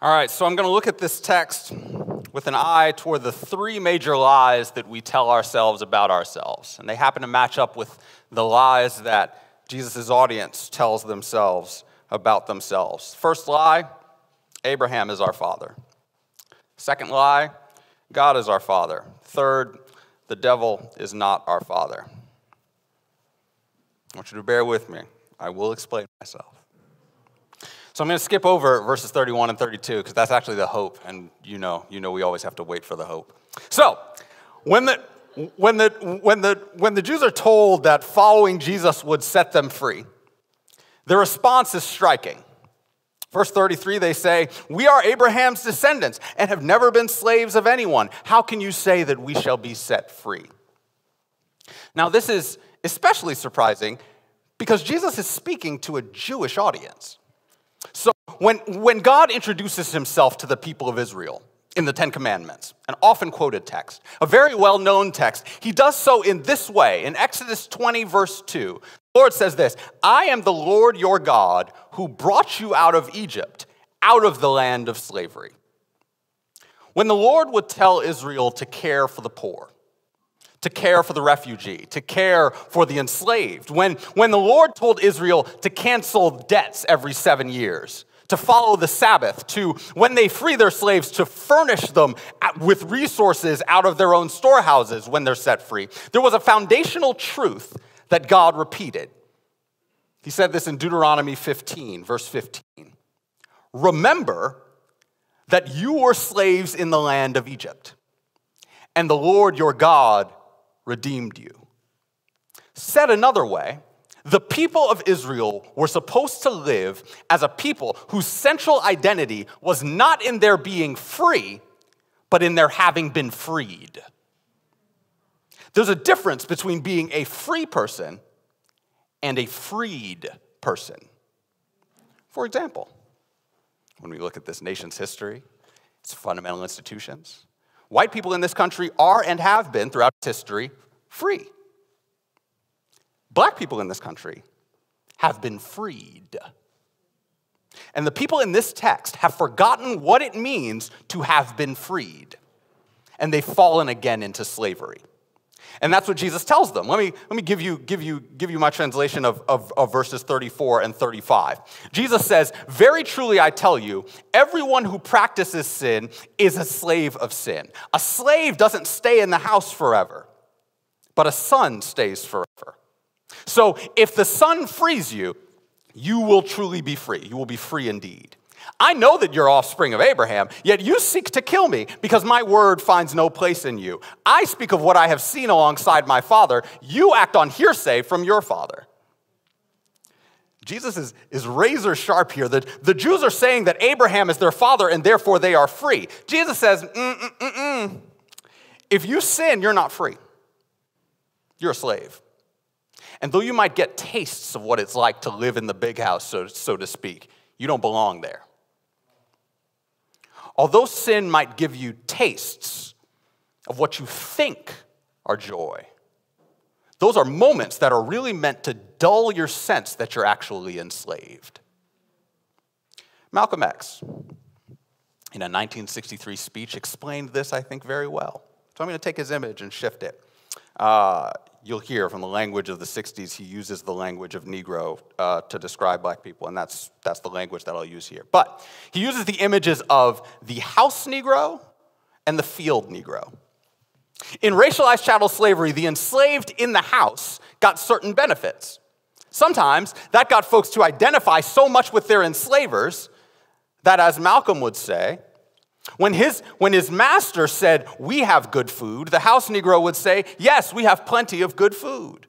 All right, so I'm going to look at this text with an eye toward the three major lies that we tell ourselves about ourselves. And they happen to match up with the lies that Jesus' audience tells themselves about themselves. First lie Abraham is our father. Second lie God is our father. Third, the devil is not our father. I want you to bear with me. I will explain myself. So I'm going to skip over verses 31 and 32 because that's actually the hope, and you know, you know we always have to wait for the hope. So, when the when the when the when the Jews are told that following Jesus would set them free, their response is striking. Verse 33, they say, We are Abraham's descendants and have never been slaves of anyone. How can you say that we shall be set free? Now, this is especially surprising because Jesus is speaking to a Jewish audience. So when, when God introduces himself to the people of Israel in the Ten Commandments, an often quoted text, a very well known text, he does so in this way. In Exodus 20, verse 2, the Lord says this I am the Lord your God who brought you out of Egypt, out of the land of slavery. When the Lord would tell Israel to care for the poor, to care for the refugee, to care for the enslaved. When, when the Lord told Israel to cancel debts every seven years, to follow the Sabbath, to, when they free their slaves, to furnish them with resources out of their own storehouses when they're set free, there was a foundational truth that God repeated. He said this in Deuteronomy 15, verse 15. Remember that you were slaves in the land of Egypt, and the Lord your God redeemed you. Said another way, the people of Israel were supposed to live as a people whose central identity was not in their being free, but in their having been freed. There's a difference between being a free person and a freed person. For example, when we look at this nation's history, its fundamental institutions, White people in this country are and have been throughout history free. Black people in this country have been freed. And the people in this text have forgotten what it means to have been freed. And they've fallen again into slavery. And that's what Jesus tells them. Let me, let me give, you, give, you, give you my translation of, of, of verses 34 and 35. Jesus says, Very truly I tell you, everyone who practices sin is a slave of sin. A slave doesn't stay in the house forever, but a son stays forever. So if the son frees you, you will truly be free. You will be free indeed. I know that you're offspring of Abraham, yet you seek to kill me because my word finds no place in you. I speak of what I have seen alongside my father. You act on hearsay from your father. Jesus is, is razor sharp here. The, the Jews are saying that Abraham is their father and therefore they are free. Jesus says, Mm-mm-mm-mm. if you sin, you're not free. You're a slave. And though you might get tastes of what it's like to live in the big house, so, so to speak, you don't belong there. Although sin might give you tastes of what you think are joy, those are moments that are really meant to dull your sense that you're actually enslaved. Malcolm X, in a 1963 speech, explained this, I think, very well. So I'm going to take his image and shift it. Uh, you'll hear from the language of the 60s, he uses the language of Negro uh, to describe black people, and that's, that's the language that I'll use here. But he uses the images of the house Negro and the field Negro. In racialized chattel slavery, the enslaved in the house got certain benefits. Sometimes that got folks to identify so much with their enslavers that, as Malcolm would say, when his, when his master said, We have good food, the house Negro would say, Yes, we have plenty of good food.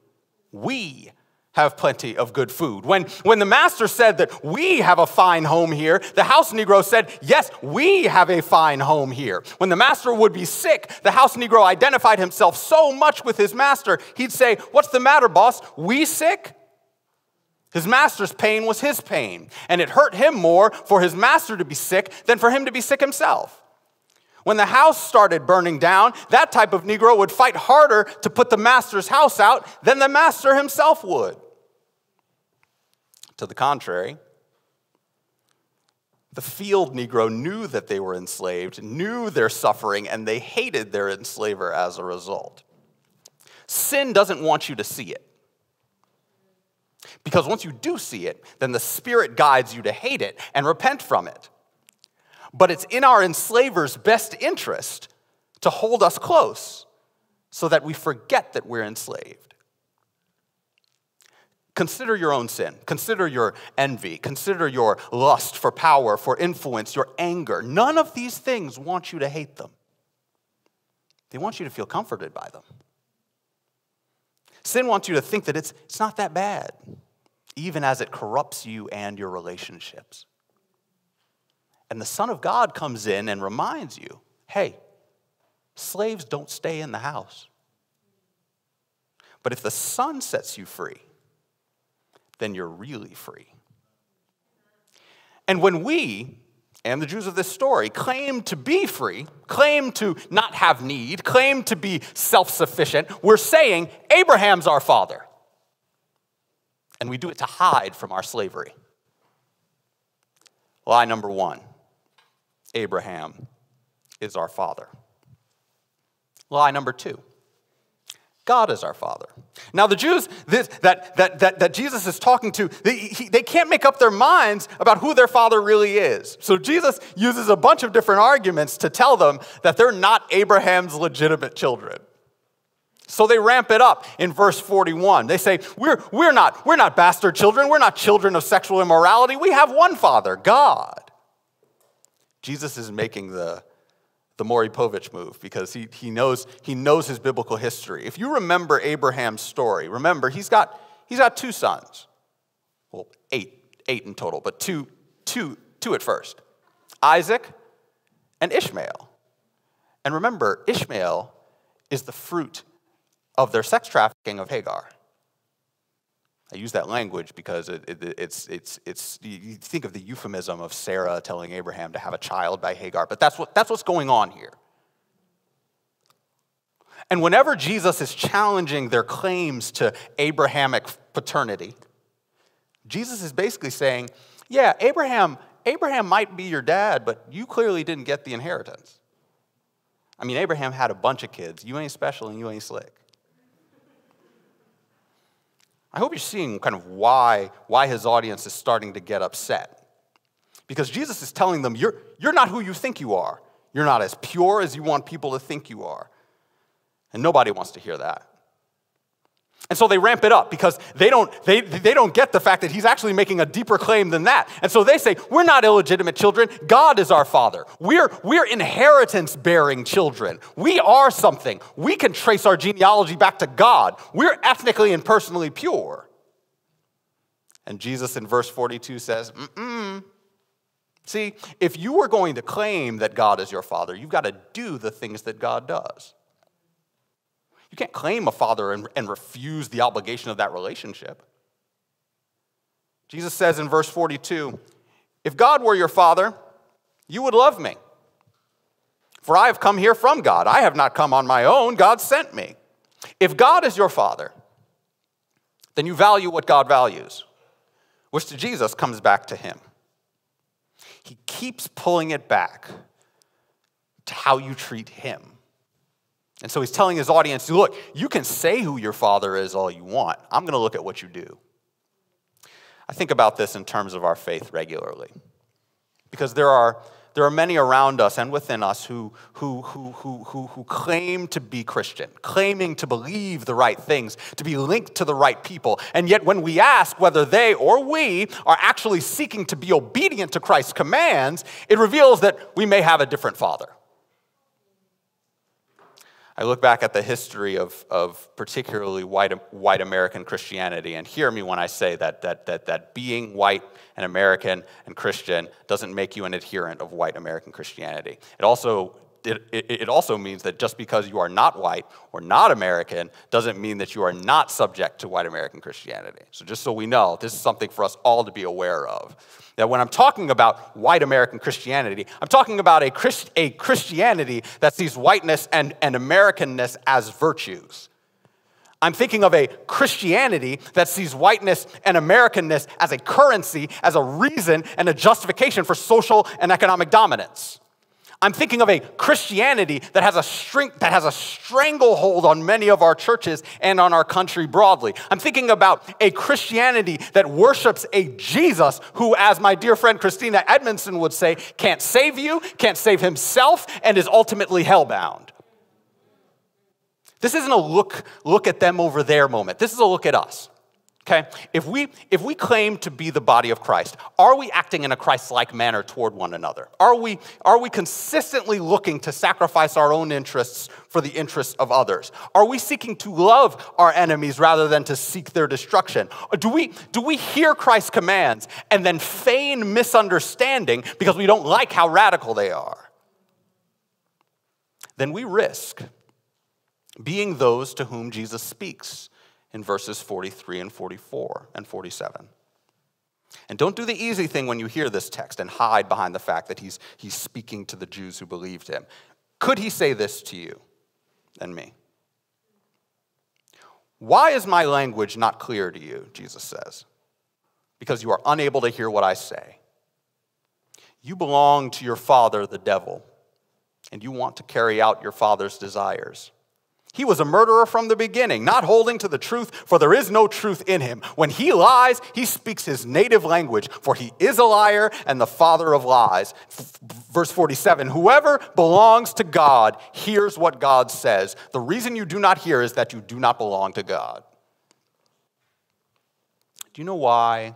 We have plenty of good food. When, when the master said that we have a fine home here, the house Negro said, Yes, we have a fine home here. When the master would be sick, the house Negro identified himself so much with his master, he'd say, What's the matter, boss? We sick? His master's pain was his pain, and it hurt him more for his master to be sick than for him to be sick himself. When the house started burning down, that type of Negro would fight harder to put the master's house out than the master himself would. To the contrary, The field Negro knew that they were enslaved, knew their suffering, and they hated their enslaver as a result. Sin doesn't want you to see it. Because once you do see it, then the Spirit guides you to hate it and repent from it. But it's in our enslaver's best interest to hold us close so that we forget that we're enslaved. Consider your own sin. Consider your envy. Consider your lust for power, for influence, your anger. None of these things want you to hate them, they want you to feel comforted by them. Sin wants you to think that it's, it's not that bad, even as it corrupts you and your relationships. And the Son of God comes in and reminds you hey, slaves don't stay in the house. But if the Son sets you free, then you're really free. And when we, and the Jews of this story, claim to be free, claim to not have need, claim to be self sufficient, we're saying Abraham's our father. And we do it to hide from our slavery. Lie number one Abraham is our father. Lie number two God is our Father. Now, the Jews this, that, that, that, that Jesus is talking to, they, he, they can't make up their minds about who their Father really is. So, Jesus uses a bunch of different arguments to tell them that they're not Abraham's legitimate children. So they ramp it up in verse 41. They say, we're, we're, not, we're not bastard children. We're not children of sexual immorality. We have one Father, God. Jesus is making the, the Maury Povich move because he, he, knows, he knows his biblical history. If you remember Abraham's story, remember he's got, he's got two sons. Well, eight, eight in total, but two, two, two at first Isaac and Ishmael. And remember, Ishmael is the fruit of their sex trafficking of Hagar. I use that language because it, it, it's, it's, it's, you think of the euphemism of Sarah telling Abraham to have a child by Hagar, but that's, what, that's what's going on here. And whenever Jesus is challenging their claims to Abrahamic paternity, Jesus is basically saying, yeah, Abraham, Abraham might be your dad, but you clearly didn't get the inheritance. I mean, Abraham had a bunch of kids. You ain't special and you ain't slick. I hope you're seeing kind of why, why his audience is starting to get upset. Because Jesus is telling them, you're, you're not who you think you are. You're not as pure as you want people to think you are. And nobody wants to hear that. And so they ramp it up because they don't, they, they don't get the fact that he's actually making a deeper claim than that. And so they say, We're not illegitimate children. God is our father. We're, we're inheritance bearing children. We are something. We can trace our genealogy back to God. We're ethnically and personally pure. And Jesus in verse 42 says, Mm-mm. See, if you were going to claim that God is your father, you've got to do the things that God does. You can't claim a father and, and refuse the obligation of that relationship. Jesus says in verse 42 If God were your father, you would love me. For I have come here from God. I have not come on my own. God sent me. If God is your father, then you value what God values, which to Jesus comes back to him. He keeps pulling it back to how you treat him. And so he's telling his audience look, you can say who your father is all you want. I'm going to look at what you do. I think about this in terms of our faith regularly. Because there are, there are many around us and within us who, who, who, who, who, who claim to be Christian, claiming to believe the right things, to be linked to the right people. And yet, when we ask whether they or we are actually seeking to be obedient to Christ's commands, it reveals that we may have a different father. I look back at the history of, of particularly white, white American Christianity, and hear me when I say that, that, that, that being white and American and Christian doesn't make you an adherent of white American Christianity. It also it, it, also means that just because you are not white or not American doesn't mean that you are not subject to white American Christianity. So, just so we know, this is something for us all to be aware of. That when I'm talking about white American Christianity, I'm talking about a, Christ, a Christianity that sees whiteness and, and Americanness as virtues. I'm thinking of a Christianity that sees whiteness and Americanness as a currency, as a reason and a justification for social and economic dominance. I'm thinking of a Christianity that has a, string, that has a stranglehold on many of our churches and on our country broadly. I'm thinking about a Christianity that worships a Jesus who, as my dear friend Christina Edmondson would say, can't save you, can't save himself, and is ultimately hellbound. This isn't a look, look at them over there moment. This is a look at us. Okay? If we if we claim to be the body of Christ, are we acting in a Christ-like manner toward one another? Are we are we consistently looking to sacrifice our own interests for the interests of others? Are we seeking to love our enemies rather than to seek their destruction? Or do we do we hear Christ's commands and then feign misunderstanding because we don't like how radical they are? Then we risk being those to whom Jesus speaks in verses 43 and 44 and 47. And don't do the easy thing when you hear this text and hide behind the fact that he's, he's speaking to the Jews who believed him. Could he say this to you and me? Why is my language not clear to you? Jesus says. Because you are unable to hear what I say. You belong to your father, the devil, and you want to carry out your father's desires. He was a murderer from the beginning, not holding to the truth, for there is no truth in him. When he lies, he speaks his native language, for he is a liar and the father of lies. Verse 47 Whoever belongs to God hears what God says. The reason you do not hear is that you do not belong to God. Do you know why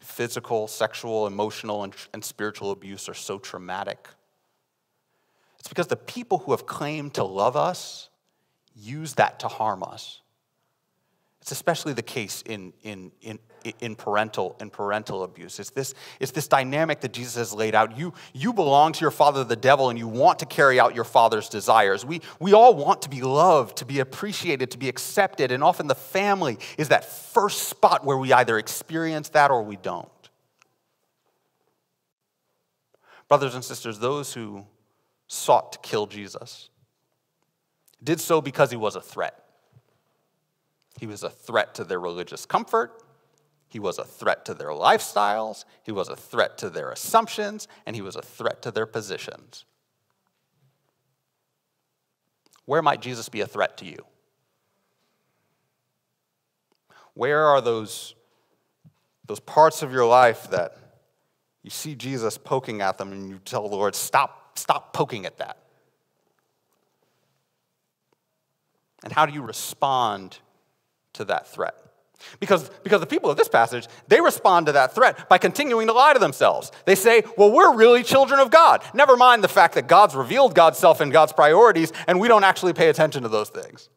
physical, sexual, emotional, and, and spiritual abuse are so traumatic? It's because the people who have claimed to love us use that to harm us. It's especially the case in, in, in, in, parental, in parental abuse. It's this, it's this dynamic that Jesus has laid out. You, you belong to your father, the devil, and you want to carry out your father's desires. We, we all want to be loved, to be appreciated, to be accepted, and often the family is that first spot where we either experience that or we don't. Brothers and sisters, those who sought to kill Jesus, did so because he was a threat. He was a threat to their religious comfort. He was a threat to their lifestyles. He was a threat to their assumptions. And he was a threat to their positions. Where might Jesus be a threat to you? Where are those, those parts of your life that you see Jesus poking at them and you tell the Lord, stop, stop poking at that? And how do you respond to that threat? Because, because the people of this passage, they respond to that threat by continuing to lie to themselves. They say, well, we're really children of God. Never mind the fact that God's revealed God's self and God's priorities, and we don't actually pay attention to those things.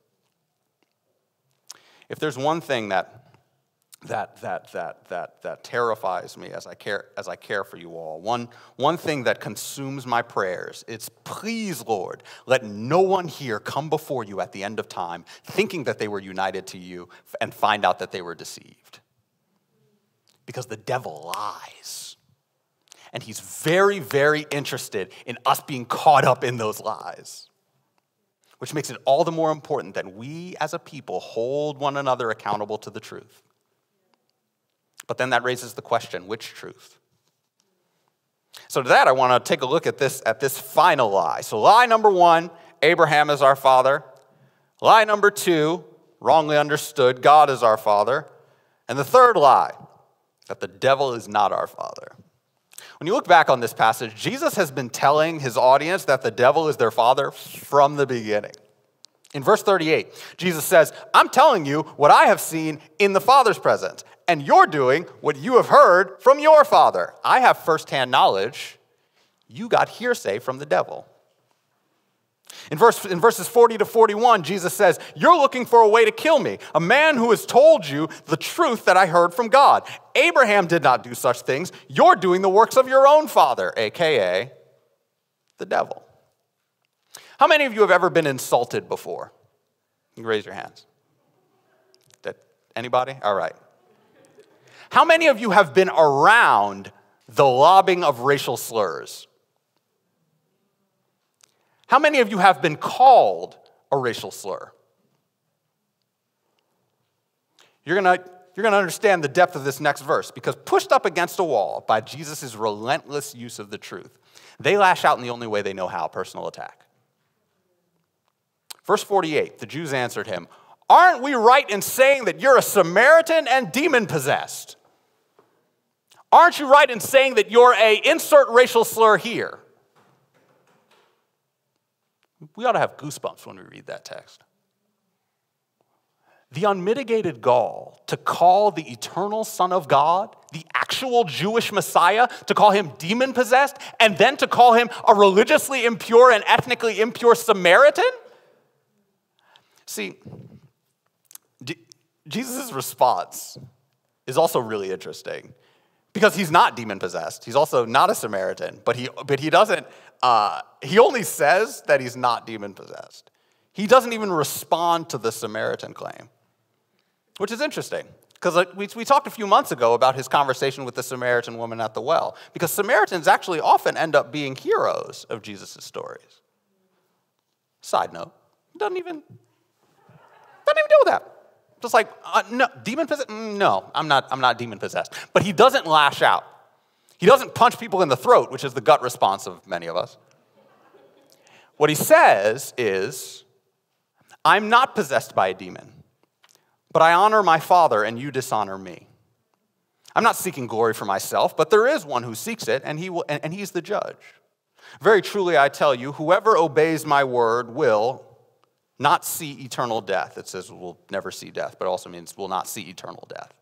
If there's one thing that that, that, that, that, that terrifies me as I, care, as I care for you all. One, one thing that consumes my prayers it's please, Lord, let no one here come before you at the end of time thinking that they were united to you and find out that they were deceived. Because the devil lies. And he's very, very interested in us being caught up in those lies. Which makes it all the more important that we as a people hold one another accountable to the truth. But then that raises the question which truth? So, to that, I want to take a look at this, at this final lie. So, lie number one Abraham is our father. Lie number two, wrongly understood, God is our father. And the third lie, that the devil is not our father. When you look back on this passage, Jesus has been telling his audience that the devil is their father from the beginning. In verse 38, Jesus says, I'm telling you what I have seen in the Father's presence, and you're doing what you have heard from your father. I have firsthand knowledge. You got hearsay from the devil. In, verse, in verses 40 to 41, Jesus says, You're looking for a way to kill me, a man who has told you the truth that I heard from God. Abraham did not do such things. You're doing the works of your own father, AKA the devil. How many of you have ever been insulted before? You raise your hands. Anybody? All right. How many of you have been around the lobbing of racial slurs? How many of you have been called a racial slur? You're going to you're going to understand the depth of this next verse because pushed up against a wall by Jesus' relentless use of the truth, they lash out in the only way they know how personal attack. Verse 48 the Jews answered him, Aren't we right in saying that you're a Samaritan and demon possessed? Aren't you right in saying that you're a insert racial slur here? We ought to have goosebumps when we read that text the unmitigated gall to call the eternal Son of God, the actual Jewish Messiah, to call him demon possessed, and then to call him a religiously impure and ethnically impure Samaritan? See, D- Jesus' response is also really interesting because he's not demon possessed. He's also not a Samaritan, but he, but he doesn't, uh, he only says that he's not demon possessed. He doesn't even respond to the Samaritan claim which is interesting. Because we, we talked a few months ago about his conversation with the Samaritan woman at the well. Because Samaritans actually often end up being heroes of Jesus' stories. Side note, doesn't even, doesn't even deal with that. Just like, uh, no, demon possessed? Mm, no, I'm not, I'm not demon possessed. But he doesn't lash out. He doesn't punch people in the throat, which is the gut response of many of us. What he says is, I'm not possessed by a demon. But I honor my Father, and you dishonor me. I'm not seeking glory for myself, but there is one who seeks it, and, he will, and, and he's the judge. Very truly, I tell you, whoever obeys my word will not see eternal death. It says we'll never see death, but also means we'll not see eternal death.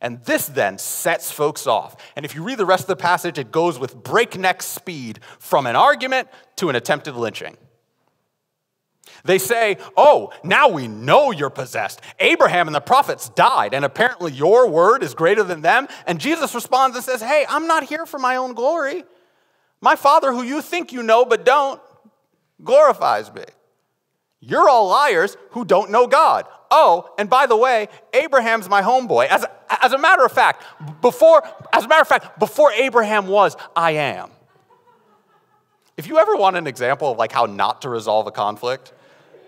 And this then sets folks off. And if you read the rest of the passage, it goes with breakneck speed from an argument to an attempted lynching. They say, Oh, now we know you're possessed. Abraham and the prophets died, and apparently your word is greater than them. And Jesus responds and says, Hey, I'm not here for my own glory. My Father, who you think you know but don't, glorifies me. You're all liars who don't know God. Oh, and by the way, Abraham's my homeboy. As as a matter of fact, before, as a matter of fact, before Abraham was, I am. If you ever want an example of like how not to resolve a conflict,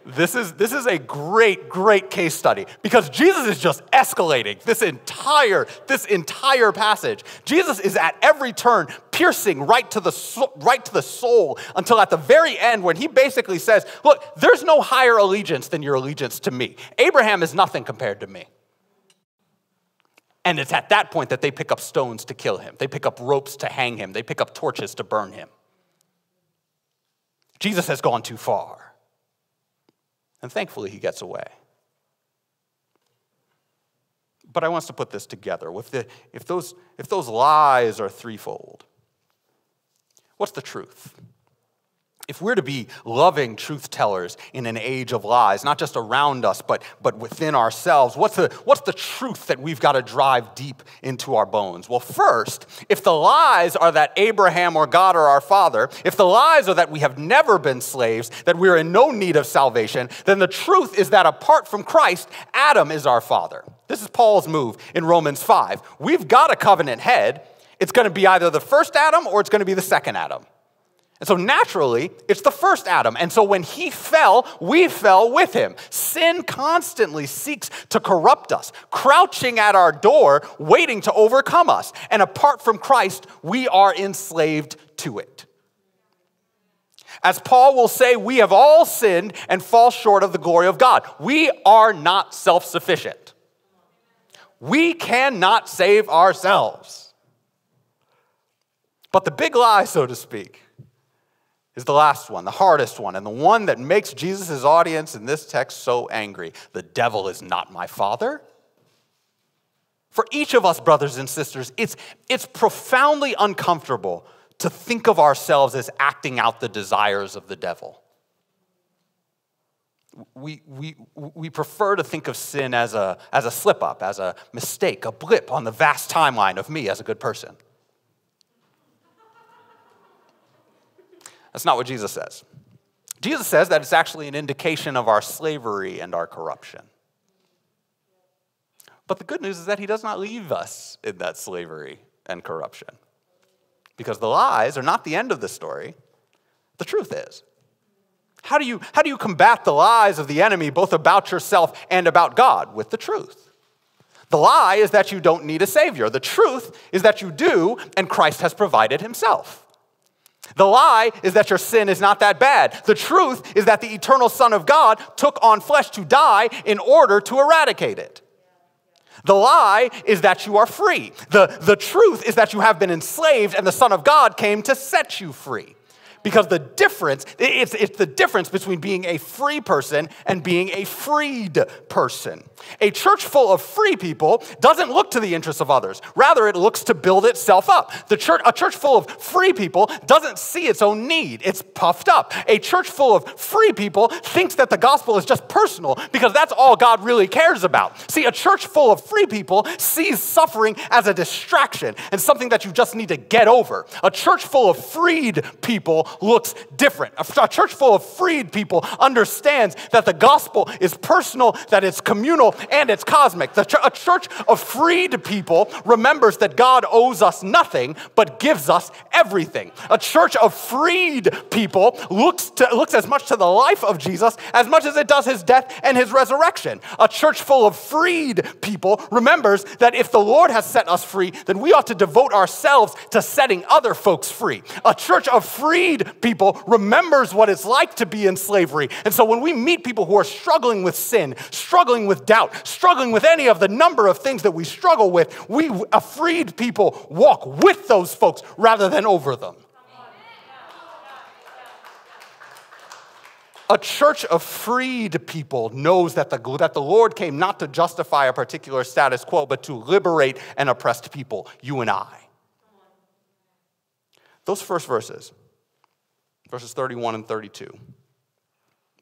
this is, this is a great, great case study because Jesus is just escalating this entire, this entire passage. Jesus is at every turn piercing right to, the, right to the soul until at the very end when he basically says, Look, there's no higher allegiance than your allegiance to me. Abraham is nothing compared to me. And it's at that point that they pick up stones to kill him, they pick up ropes to hang him, they pick up torches to burn him. Jesus has gone too far. And thankfully, he gets away. But I want us to put this together. If, the, if, those, if those lies are threefold, what's the truth? If we're to be loving truth tellers in an age of lies, not just around us, but, but within ourselves, what's the, what's the truth that we've got to drive deep into our bones? Well, first, if the lies are that Abraham or God are our father, if the lies are that we have never been slaves, that we're in no need of salvation, then the truth is that apart from Christ, Adam is our father. This is Paul's move in Romans 5. We've got a covenant head. It's going to be either the first Adam or it's going to be the second Adam. And so naturally, it's the first Adam. And so when he fell, we fell with him. Sin constantly seeks to corrupt us, crouching at our door, waiting to overcome us. And apart from Christ, we are enslaved to it. As Paul will say, we have all sinned and fall short of the glory of God. We are not self sufficient. We cannot save ourselves. But the big lie, so to speak, is the last one, the hardest one, and the one that makes Jesus' audience in this text so angry. The devil is not my father. For each of us, brothers and sisters, it's, it's profoundly uncomfortable to think of ourselves as acting out the desires of the devil. We, we, we prefer to think of sin as a, as a slip up, as a mistake, a blip on the vast timeline of me as a good person. That's not what Jesus says. Jesus says that it's actually an indication of our slavery and our corruption. But the good news is that he does not leave us in that slavery and corruption. Because the lies are not the end of the story, the truth is. How do you, how do you combat the lies of the enemy, both about yourself and about God? With the truth. The lie is that you don't need a Savior. The truth is that you do, and Christ has provided Himself. The lie is that your sin is not that bad. The truth is that the eternal Son of God took on flesh to die in order to eradicate it. The lie is that you are free. The, the truth is that you have been enslaved and the Son of God came to set you free because the difference it's, it's the difference between being a free person and being a freed person. A church full of free people doesn't look to the interests of others. Rather it looks to build itself up. The church a church full of free people doesn't see its own need. It's puffed up. A church full of free people thinks that the gospel is just personal because that's all god really cares about. See a church full of free people sees suffering as a distraction and something that you just need to get over. A church full of freed people looks different. A church full of freed people understands that the gospel is personal, that it's communal, and it's cosmic. a church of freed people remembers that God owes us nothing but gives us everything. A church of freed people looks, to, looks as much to the life of Jesus as much as it does his death and his resurrection. A church full of freed people remembers that if the Lord has set us free, then we ought to devote ourselves to setting other folks free. A church of people remembers what it's like to be in slavery. And so when we meet people who are struggling with sin, struggling with doubt, struggling with any of the number of things that we struggle with, we, a freed people, walk with those folks rather than over them. A church of freed people knows that the, that the Lord came not to justify a particular status quo, but to liberate an oppressed people, you and I. Those first verses verses 31 and 32.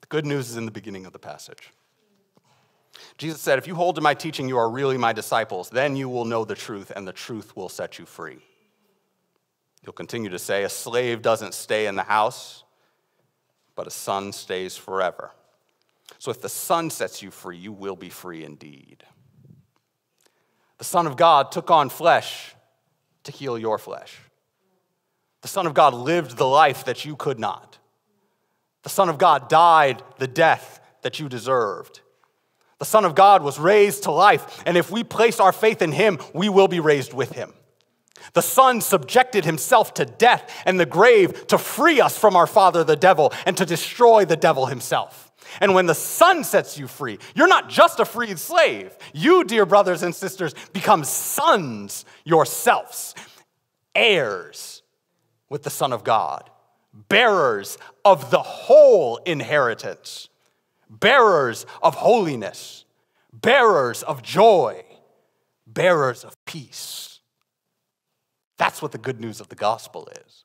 The good news is in the beginning of the passage. Jesus said, If you hold to my teaching, you are really my disciples. Then you will know the truth, and the truth will set you free. He'll continue to say, A slave doesn't stay in the house, but a son stays forever. So if the son sets you free, you will be free indeed. The Son of God took on flesh to heal your flesh. The Son of God lived the life that you could not. The Son of God died the death that you deserved. The Son of God was raised to life, and if we place our faith in Him, we will be raised with Him. The Son subjected Himself to death and the grave to free us from our father, the devil, and to destroy the devil himself. And when the Son sets you free, you're not just a freed slave. You, dear brothers and sisters, become sons yourselves, heirs with the Son of God, bearers of the whole inheritance, bearers of holiness, bearers of joy, bearers of peace. That's what the good news of the gospel is.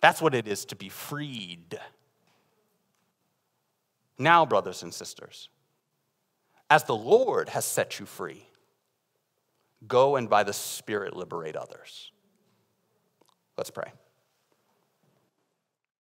That's what it is to be freed. Now, brothers and sisters, as the Lord has set you free, go and by the Spirit liberate others. Let's pray.